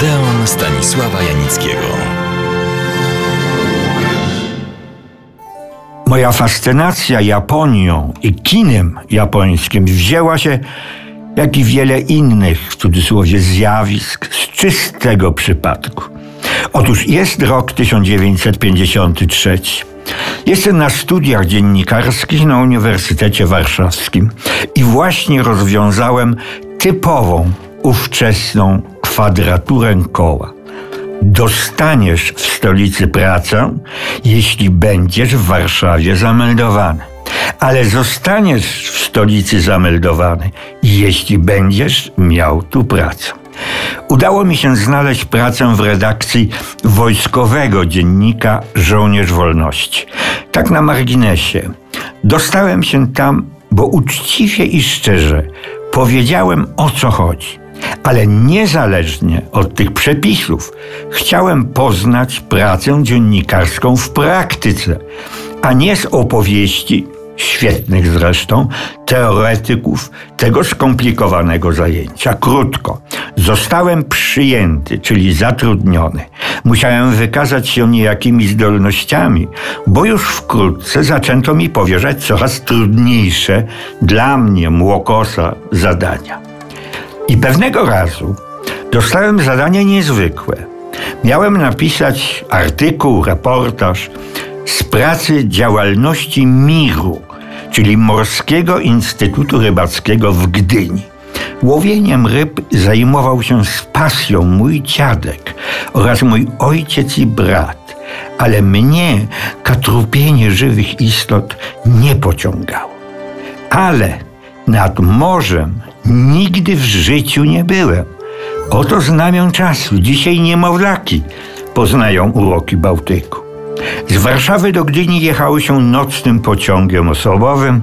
Odeon Stanisława Janickiego. Moja fascynacja Japonią i kinem japońskim wzięła się, jak i wiele innych, w cudzysłowie, zjawisk z czystego przypadku. Otóż jest rok 1953. Jestem na studiach dziennikarskich na Uniwersytecie Warszawskim i właśnie rozwiązałem typową, ówczesną kwadraturę koła. Dostaniesz w stolicy pracę, jeśli będziesz w Warszawie zameldowany. Ale zostaniesz w stolicy zameldowany, jeśli będziesz miał tu pracę. Udało mi się znaleźć pracę w redakcji wojskowego dziennika Żołnierz Wolności. Tak na marginesie. Dostałem się tam, bo uczciwie i szczerze powiedziałem o co chodzi. Ale niezależnie od tych przepisów, chciałem poznać pracę dziennikarską w praktyce, a nie z opowieści świetnych zresztą, teoretyków tego skomplikowanego zajęcia. Krótko, zostałem przyjęty, czyli zatrudniony. Musiałem wykazać się niejakimi zdolnościami, bo już wkrótce zaczęto mi powierzać coraz trudniejsze dla mnie, młokosa, zadania. I pewnego razu dostałem zadanie niezwykłe. Miałem napisać artykuł, reportaż z pracy działalności Miru, czyli Morskiego Instytutu Rybackiego w Gdyni. Łowieniem ryb zajmował się z pasją mój dziadek oraz mój ojciec i brat, ale mnie katrupienie żywych istot nie pociągało. Ale nad morzem nigdy w życiu nie byłem. Oto znamion czasu. Dzisiaj niemowlaki poznają uroki Bałtyku. Z Warszawy do Gdyni jechało się nocnym pociągiem osobowym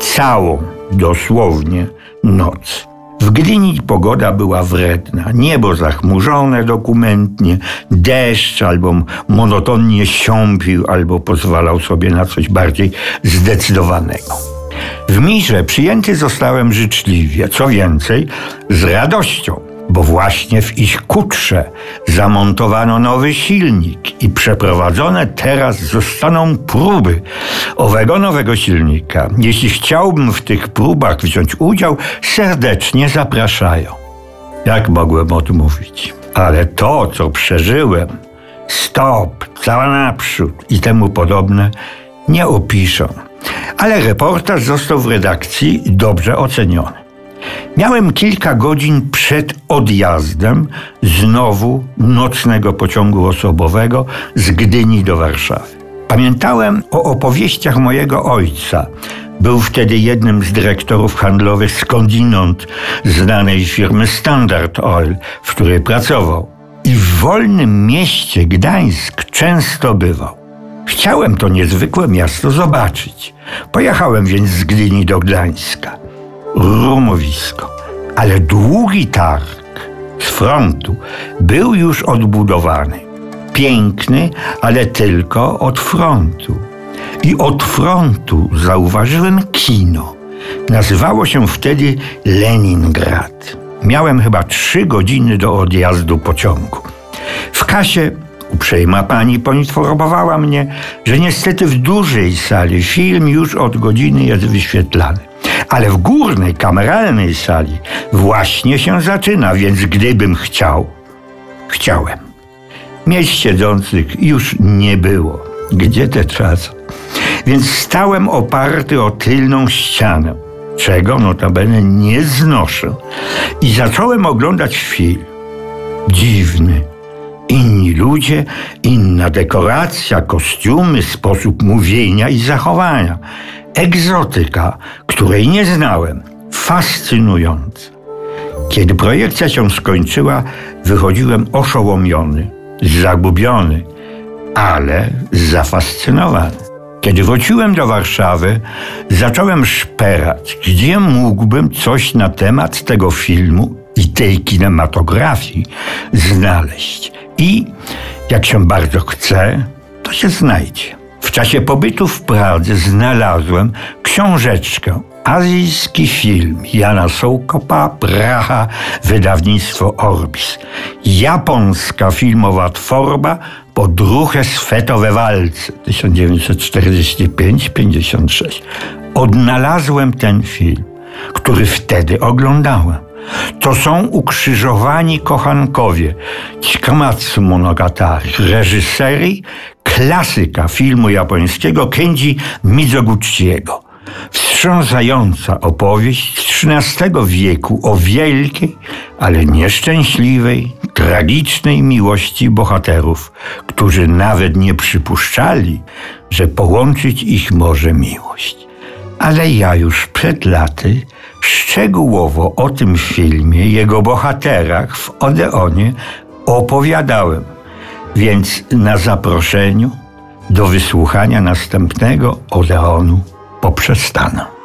całą, dosłownie, noc. W Gdyni pogoda była wredna, niebo zachmurzone dokumentnie, deszcz albo monotonnie siąpił, albo pozwalał sobie na coś bardziej zdecydowanego. W Mirze przyjęty zostałem życzliwie, co więcej, z radością bo właśnie w ich kutrze zamontowano nowy silnik i przeprowadzone teraz zostaną próby owego nowego silnika. Jeśli chciałbym w tych próbach wziąć udział, serdecznie zapraszają. Jak mogłem odmówić? Ale to, co przeżyłem, stop, cała naprzód i temu podobne, nie opiszą. Ale reportaż został w redakcji dobrze oceniony. Miałem kilka godzin przed odjazdem znowu nocnego pociągu osobowego z Gdyni do Warszawy. Pamiętałem o opowieściach mojego ojca. Był wtedy jednym z dyrektorów handlowych skądinąd znanej firmy Standard Oil, w której pracował. I w wolnym mieście Gdańsk często bywał. Chciałem to niezwykłe miasto zobaczyć. Pojechałem więc z Gdyni do Gdańska rumowisko. Ale długi targ z frontu był już odbudowany. Piękny, ale tylko od frontu. I od frontu zauważyłem kino. Nazywało się wtedy Leningrad. Miałem chyba trzy godziny do odjazdu pociągu. W kasie uprzejma pani poinformowała mnie, że niestety w dużej sali film już od godziny jest wyświetlany ale w górnej, kameralnej sali właśnie się zaczyna, więc gdybym chciał, chciałem. Miejsc siedzących już nie było. Gdzie te czas? Więc stałem oparty o tylną ścianę, czego notabene nie znoszę, i zacząłem oglądać film. Dziwny. Inni ludzie, inna dekoracja, kostiumy, sposób mówienia i zachowania egzotyka, której nie znałem, fascynująca. Kiedy projekcja się skończyła, wychodziłem oszołomiony, zagubiony, ale zafascynowany. Kiedy wróciłem do Warszawy, zacząłem szperać, gdzie mógłbym coś na temat tego filmu i tej kinematografii znaleźć. I jak się bardzo chce, to się znajdzie. W czasie pobytu w Pradze znalazłem książeczkę azijski film Jana Sołkopa, Praha, wydawnictwo Orbis. Japońska filmowa tworba Podruche swetowe walce 1945-56. Odnalazłem ten film, który wtedy oglądałem. To są ukrzyżowani kochankowie Chikamatsu Monogatari, reżyserii klasyka filmu japońskiego Kenji Mizoguchiego. Wstrząsająca opowieść z XIII wieku o wielkiej, ale nieszczęśliwej, tragicznej miłości bohaterów, którzy nawet nie przypuszczali, że połączyć ich może miłość. Ale ja już przed laty szczegółowo o tym filmie, jego bohaterach w Odeonie opowiadałem. Więc na zaproszeniu do wysłuchania następnego Odeonu poprzestanę.